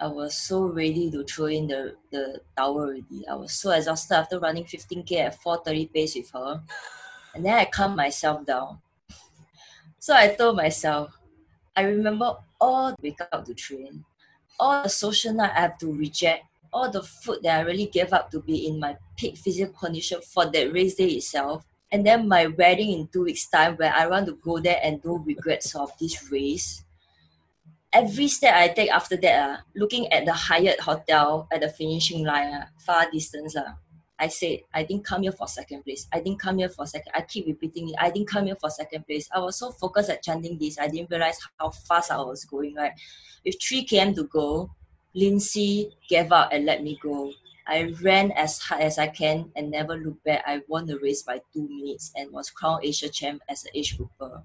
I was so ready to throw in the, the towel already. I was so exhausted after running 15k at 4:30 pace with her. And then I calmed myself down. So I told myself, I remember all the wake up to train, all the social night I have to reject, all the food that I really gave up to be in my peak physical condition for that race day itself. And then my wedding in two weeks' time where I want to go there and no regrets of this race every step I take after that, uh, looking at the Hyatt hotel at the finishing line, uh, far distance, uh, I said, I didn't come here for second place. I didn't come here for second. I keep repeating it. I didn't come here for second place. I was so focused at chanting this. I didn't realize how fast I was going, right? With 3 km to go, Lindsay gave up and let me go. I ran as hard as I can and never looked back. I won the race by two minutes and was crowned Asia champ as an age grouper